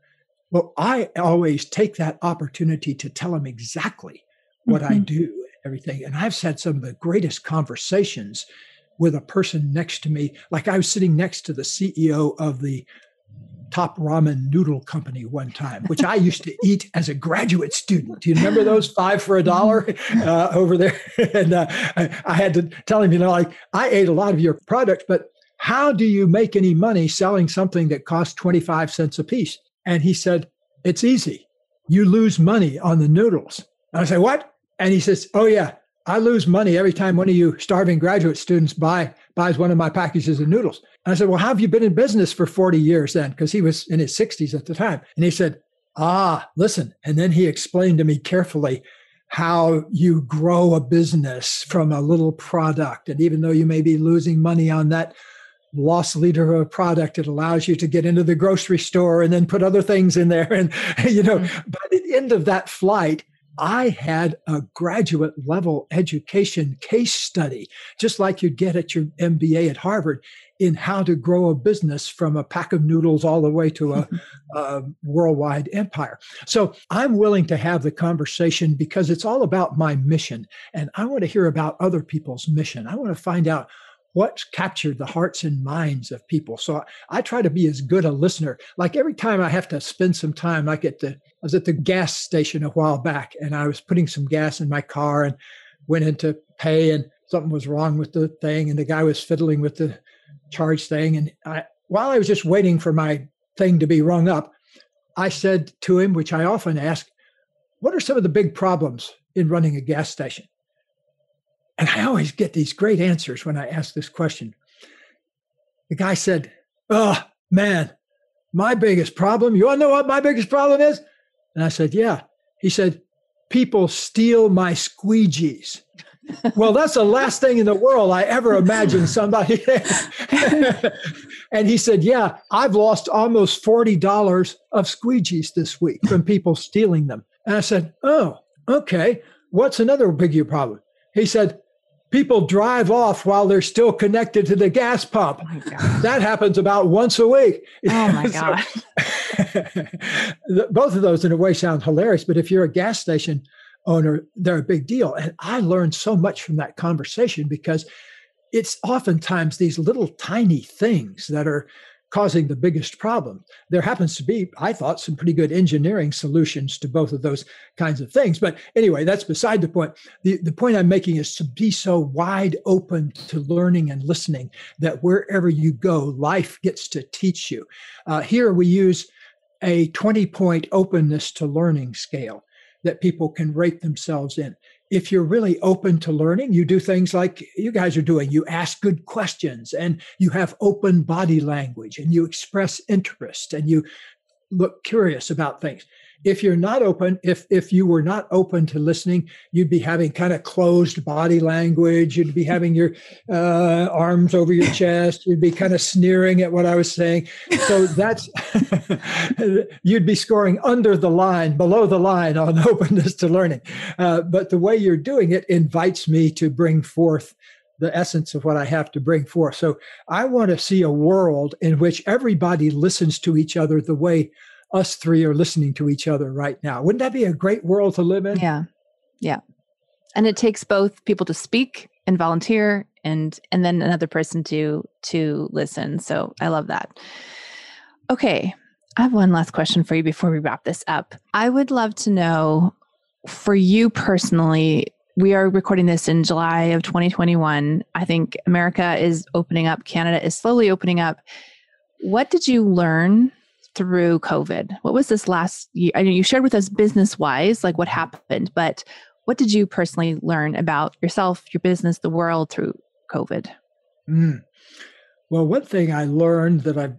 Well, I always take that opportunity to tell them exactly what mm-hmm. I do everything. And I've had some of the greatest conversations with a person next to me. Like I was sitting next to the CEO of the top ramen noodle company one time, which I used to eat as a graduate student. Do you remember those five for a dollar mm-hmm. uh, over there? and uh, I had to tell him, you know, like I ate a lot of your products, but how do you make any money selling something that costs 25 cents a piece? And he said, It's easy. You lose money on the noodles. And I say, What? And he says, Oh, yeah, I lose money every time one of you starving graduate students buy buys one of my packages of noodles. And I said, Well, how have you been in business for 40 years then? Because he was in his 60s at the time. And he said, Ah, listen. And then he explained to me carefully how you grow a business from a little product. And even though you may be losing money on that loss leader of a product. It allows you to get into the grocery store and then put other things in there. And, you know, mm-hmm. by the end of that flight, I had a graduate level education case study, just like you'd get at your MBA at Harvard, in how to grow a business from a pack of noodles all the way to a, a, worldwide empire. So I'm willing to have the conversation because it's all about my mission. And I want to hear about other people's mission. I want to find out what's captured the hearts and minds of people. So I, I, try to be as good a listener. Like every time I have to spend some time, like at the, I was at the gas station a while back and I was putting some gas in my car and went in to pay and something was wrong with the thing and the guy was fiddling with the charge thing. And I, while I was just waiting for my thing to be rung up, I said to him, which I often ask, what are some of the big problems in running a gas station? And I always get these great answers when I ask this question. The guy said, Oh, man, my biggest problem, you want to know what my biggest problem is? And I said, Yeah. He said, People steal my squeegees. well, that's the last thing in the world I ever imagined somebody. and he said, Yeah, I've lost almost $40 of squeegees this week from people stealing them. And I said, Oh, okay. What's another big problem? He said, people drive off while they're still connected to the gas pump. Oh that happens about once a week. Oh my God. both of those, in a way, sound hilarious. But if you're a gas station owner, they're a big deal. And I learned so much from that conversation because it's oftentimes these little tiny things that are causing the biggest problem. There happens to be, I thought, some pretty good engineering solutions to both of those kinds of things. But anyway, that's beside the point. The, the point I'm making is to be so wide open to learning and listening that wherever you go, life gets to teach you. Uh, here we use a 20 point openness to learning scale that people can rate themselves in if you're really open to learning, you do things like you guys are doing. You ask good questions and you have open body language and you express interest and you look curious about things if you're not open if if you were not open to listening you'd be having kind of closed body language. You'd be having your uh, arms over your chest. You'd be kind of sneering at what i was saying. So that's you'd be scoring under the line below the line on openness to learning. Uh, but the way you're doing it invites me to bring forth the essence of what I have to bring forth. So I want to see a world in which everybody listens to each other the way us three are listening to each other right now. Wouldn't that be a great world to live in? Yeah. Yeah. And it takes both people to speak and volunteer and and then another person to to listen. So I love that. Okay. I have one last question for you before we wrap this up. I would love to know for you personally, we are recording this in July of 2021. I think America is opening up, Canada is slowly opening up. What did you learn through COVID? What was this last year? I know you shared with us business wise, like what happened, but what did you personally learn about yourself, your business, the world through COVID? Mm. Well, one thing I learned that I've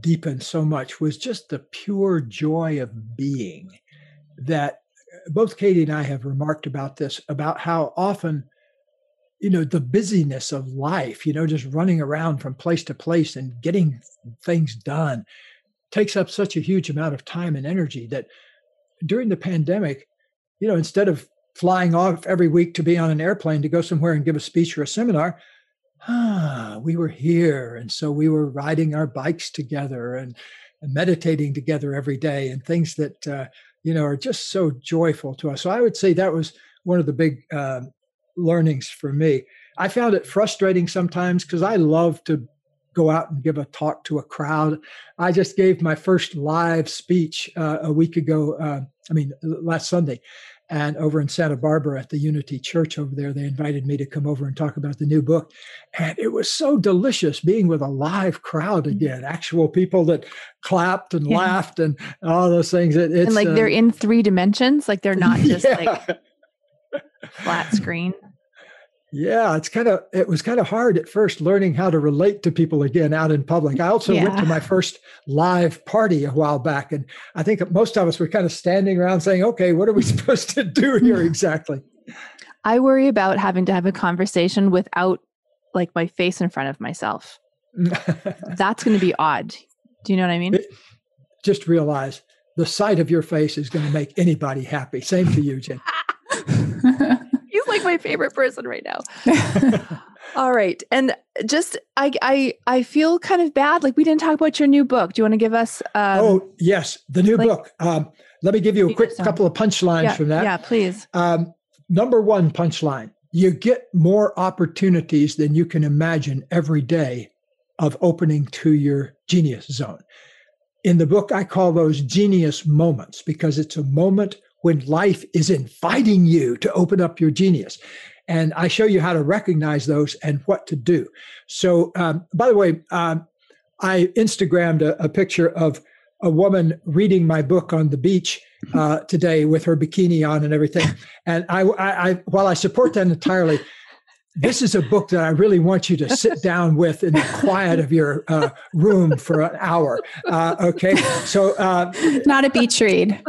deepened so much was just the pure joy of being that uh, both Katie and I have remarked about this about how often you know the busyness of life you know just running around from place to place and getting things done takes up such a huge amount of time and energy that during the pandemic you know instead of flying off every week to be on an airplane to go somewhere and give a speech or a seminar. Ah, we were here. And so we were riding our bikes together and, and meditating together every day and things that, uh, you know, are just so joyful to us. So I would say that was one of the big uh, learnings for me. I found it frustrating sometimes because I love to go out and give a talk to a crowd. I just gave my first live speech uh, a week ago. Uh, I mean, last Sunday, and over in Santa Barbara at the Unity Church over there, they invited me to come over and talk about the new book. And it was so delicious being with a live crowd mm-hmm. again, actual people that clapped and yeah. laughed and all those things. It, and like uh, they're in three dimensions, like they're not just yeah. like flat screen. Yeah, it's kind of it was kind of hard at first learning how to relate to people again out in public. I also yeah. went to my first live party a while back and I think most of us were kind of standing around saying, "Okay, what are we supposed to do here exactly?" I worry about having to have a conversation without like my face in front of myself. That's going to be odd. Do you know what I mean? It, just realize the sight of your face is going to make anybody happy. Same to you, Jen. He's like my favorite person right now. All right. And just I I I feel kind of bad. Like we didn't talk about your new book. Do you want to give us um, Oh, yes. The new like, book. Um, let me give you a quick couple of punchlines yeah, from that. Yeah, please. Um, number one punchline. You get more opportunities than you can imagine every day of opening to your genius zone. In the book, I call those genius moments because it's a moment when life is inviting you to open up your genius. And I show you how to recognize those and what to do. So, um, by the way, um, I Instagrammed a, a, picture of a woman reading my book on the beach uh, today with her bikini on and everything. And I, I, I, while I support that entirely, this is a book that I really want you to sit down with in the quiet of your uh, room for an hour. Uh, okay, so uh, not a beach read.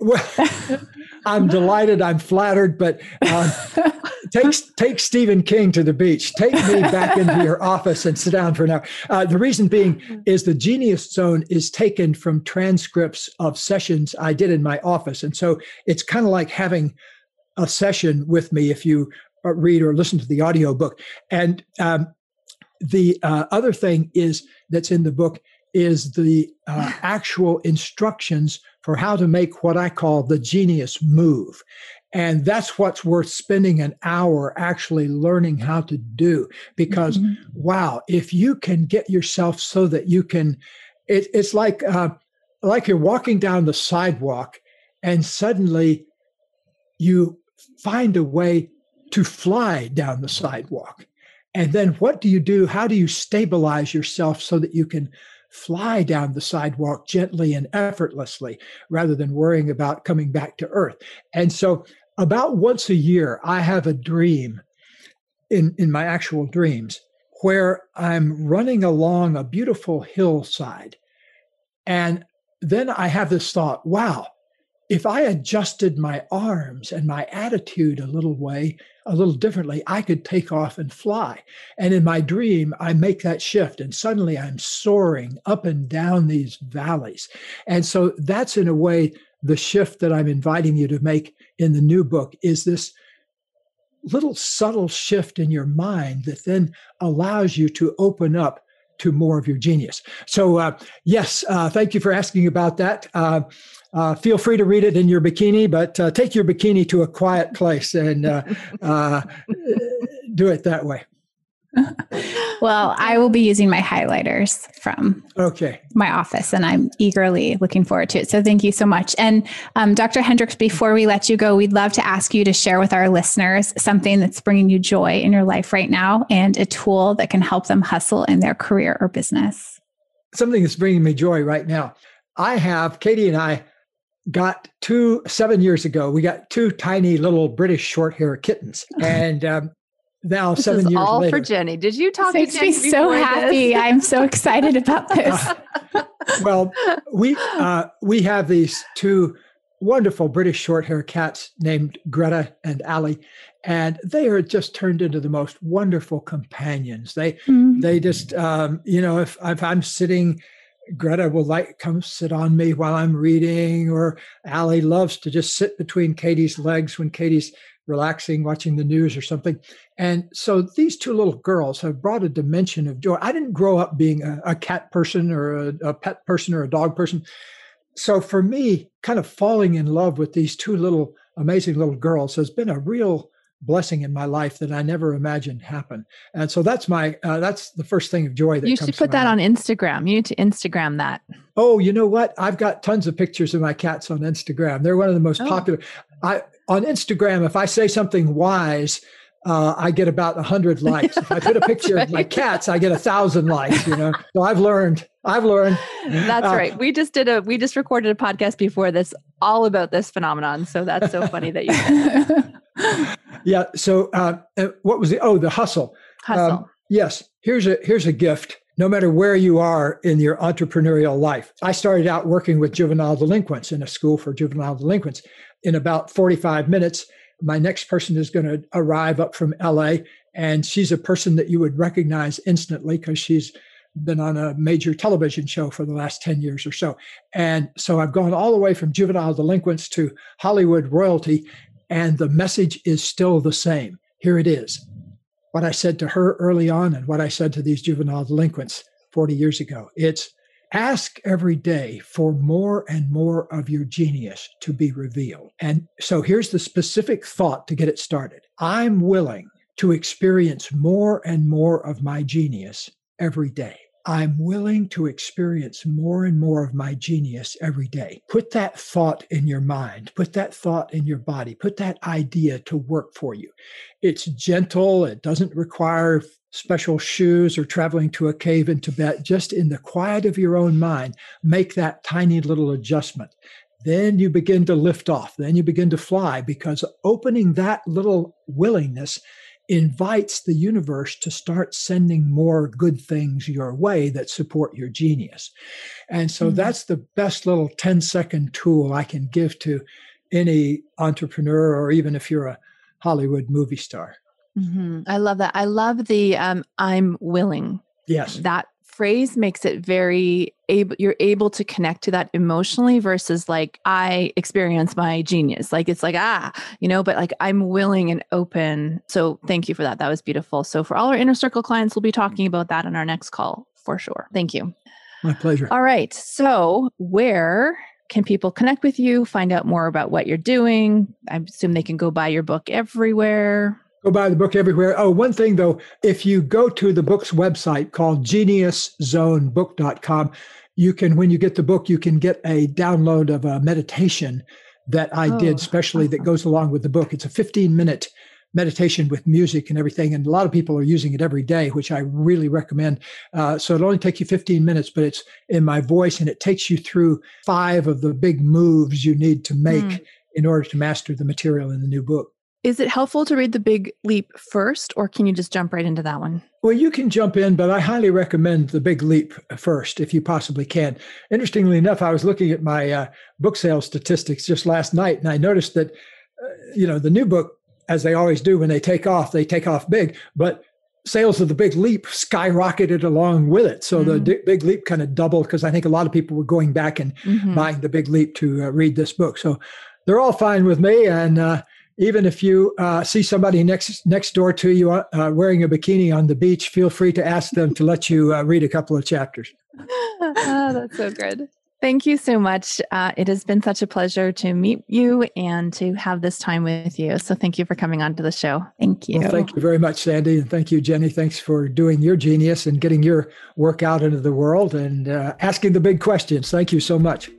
Well, I'm delighted. I'm flattered, but um, take take Stephen King to the beach. Take me back into your office and sit down for an hour. Uh, the reason being is the Genius Zone is taken from transcripts of sessions I did in my office, and so it's kind of like having a session with me if you uh, read or listen to the audiobook. And um, the uh, other thing is that's in the book is the uh, actual instructions for how to make what I call the genius move. And that's what's worth spending an hour actually learning how to do. Because, mm-hmm. wow, if you can get yourself so that you can, it, it's like, uh, like you're walking down the sidewalk and suddenly you find a way to fly down the sidewalk. And then what do you do? How do you stabilize yourself so that you can fly down the sidewalk gently and effortlessly rather than worrying about coming back to earth? And so, about once a year, I have a dream in, in my actual dreams where I'm running along a beautiful hillside. And then I have this thought wow, if I adjusted my arms and my attitude a little way, a little differently, I could take off and fly. And in my dream, I make that shift, and suddenly I'm soaring up and down these valleys. And so that's in a way the shift that I'm inviting you to make in the new book is this little subtle shift in your mind that then allows you to open up to more of your genius. So, uh, yes, uh, thank you for asking about that. Uh, uh feel free to read it in your bikini, but uh, take your bikini to a quiet place and uh, do it that way. Well, I will be using my highlighters from okay my office, and I'm eagerly looking forward to it. So, thank you so much. And um, Dr. Hendricks, before we let you go, we'd love to ask you to share with our listeners something that's bringing you joy in your life right now, and a tool that can help them hustle in their career or business. Something that's bringing me joy right now. I have Katie and I got two seven years ago. We got two tiny little British short hair kittens, and um, now this seven is years all later. for Jenny. Did you talk makes to Jenny me so happy. I'm so excited about this. Uh, well, we uh, we have these two wonderful British short hair cats named Greta and Ali, and they are just turned into the most wonderful companions. They mm. they just um, you know if if I'm sitting. Greta will like come sit on me while I'm reading, or Ali loves to just sit between Katie's legs when Katie's relaxing, watching the news or something. And so these two little girls have brought a dimension of joy. I didn't grow up being a, a cat person or a, a pet person or a dog person. So for me, kind of falling in love with these two little amazing little girls has been a real blessing in my life that I never imagined happen. And so that's my uh, that's the first thing of joy that you should put that on Instagram. You need to Instagram that. Oh, you know what? I've got tons of pictures of my cats on Instagram. They're one of the most oh. popular. I on Instagram, if I say something wise, uh, I get about a hundred likes. If I put a picture right. of my cats, I get a thousand likes. You know, so I've learned. I've learned. That's uh, right. We just did a. We just recorded a podcast before this, all about this phenomenon. So that's so funny that you. yeah. So uh, uh, what was the? Oh, the hustle. Hustle. Um, yes. Here's a here's a gift. No matter where you are in your entrepreneurial life, I started out working with juvenile delinquents in a school for juvenile delinquents in about 45 minutes. My next person is going to arrive up from LA, and she's a person that you would recognize instantly because she's been on a major television show for the last 10 years or so. And so I've gone all the way from juvenile delinquents to Hollywood royalty, and the message is still the same. Here it is. What I said to her early on and what I said to these juvenile delinquents 40 years ago. It's Ask every day for more and more of your genius to be revealed. And so here's the specific thought to get it started I'm willing to experience more and more of my genius every day. I'm willing to experience more and more of my genius every day. Put that thought in your mind, put that thought in your body, put that idea to work for you. It's gentle, it doesn't require special shoes or traveling to a cave in Tibet, just in the quiet of your own mind, make that tiny little adjustment. Then you begin to lift off. Then you begin to fly because opening that little willingness invites the universe to start sending more good things your way that support your genius. And so mm-hmm. that's the best little 10 second tool I can give to any entrepreneur or even if you're a Hollywood movie star. Mm-hmm. I love that. I love the um, I'm willing. Yes. That phrase makes it very able you're able to connect to that emotionally versus like I experience my genius. Like it's like, ah, you know, but like I'm willing and open. So thank you for that. That was beautiful. So for all our inner circle clients, we'll be talking about that in our next call for sure. Thank you. My pleasure. All right. So where can people connect with you, find out more about what you're doing? I assume they can go buy your book everywhere. Go buy the book everywhere. Oh, one thing though, if you go to the book's website called geniuszonebook.com, you can, when you get the book, you can get a download of a meditation that I oh, did specially awesome. that goes along with the book. It's a 15 minute meditation with music and everything. And a lot of people are using it every day, which I really recommend. Uh, so it only takes you 15 minutes, but it's in my voice and it takes you through five of the big moves you need to make mm. in order to master the material in the new book. Is it helpful to read The Big Leap first, or can you just jump right into that one? Well, you can jump in, but I highly recommend The Big Leap first if you possibly can. Interestingly enough, I was looking at my uh, book sales statistics just last night, and I noticed that, uh, you know, the new book, as they always do when they take off, they take off big, but sales of the big leap skyrocketed along with it so mm-hmm. the big leap kind of doubled because i think a lot of people were going back and mm-hmm. buying the big leap to uh, read this book so they're all fine with me and uh, even if you uh, see somebody next next door to you uh, wearing a bikini on the beach, feel free to ask them to let you uh, read a couple of chapters. oh, that's so good. Thank you so much. Uh, it has been such a pleasure to meet you and to have this time with you. So, thank you for coming on to the show. Thank you. Well, thank you very much, Sandy. And thank you, Jenny. Thanks for doing your genius and getting your work out into the world and uh, asking the big questions. Thank you so much.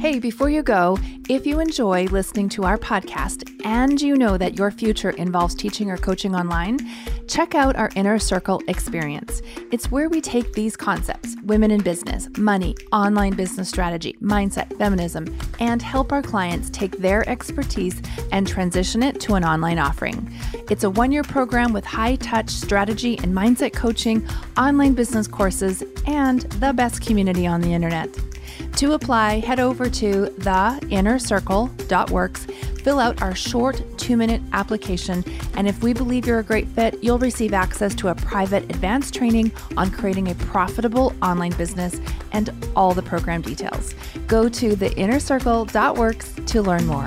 Hey, before you go, if you enjoy listening to our podcast and you know that your future involves teaching or coaching online, check out our Inner Circle experience. It's where we take these concepts women in business, money, online business strategy, mindset, feminism and help our clients take their expertise and transition it to an online offering. It's a one year program with high touch strategy and mindset coaching, online business courses, and the best community on the internet. To apply, head over to theinnercircle.works, fill out our short two minute application, and if we believe you're a great fit, you'll receive access to a private advanced training on creating a profitable online business and all the program details. Go to theinnercircle.works to learn more.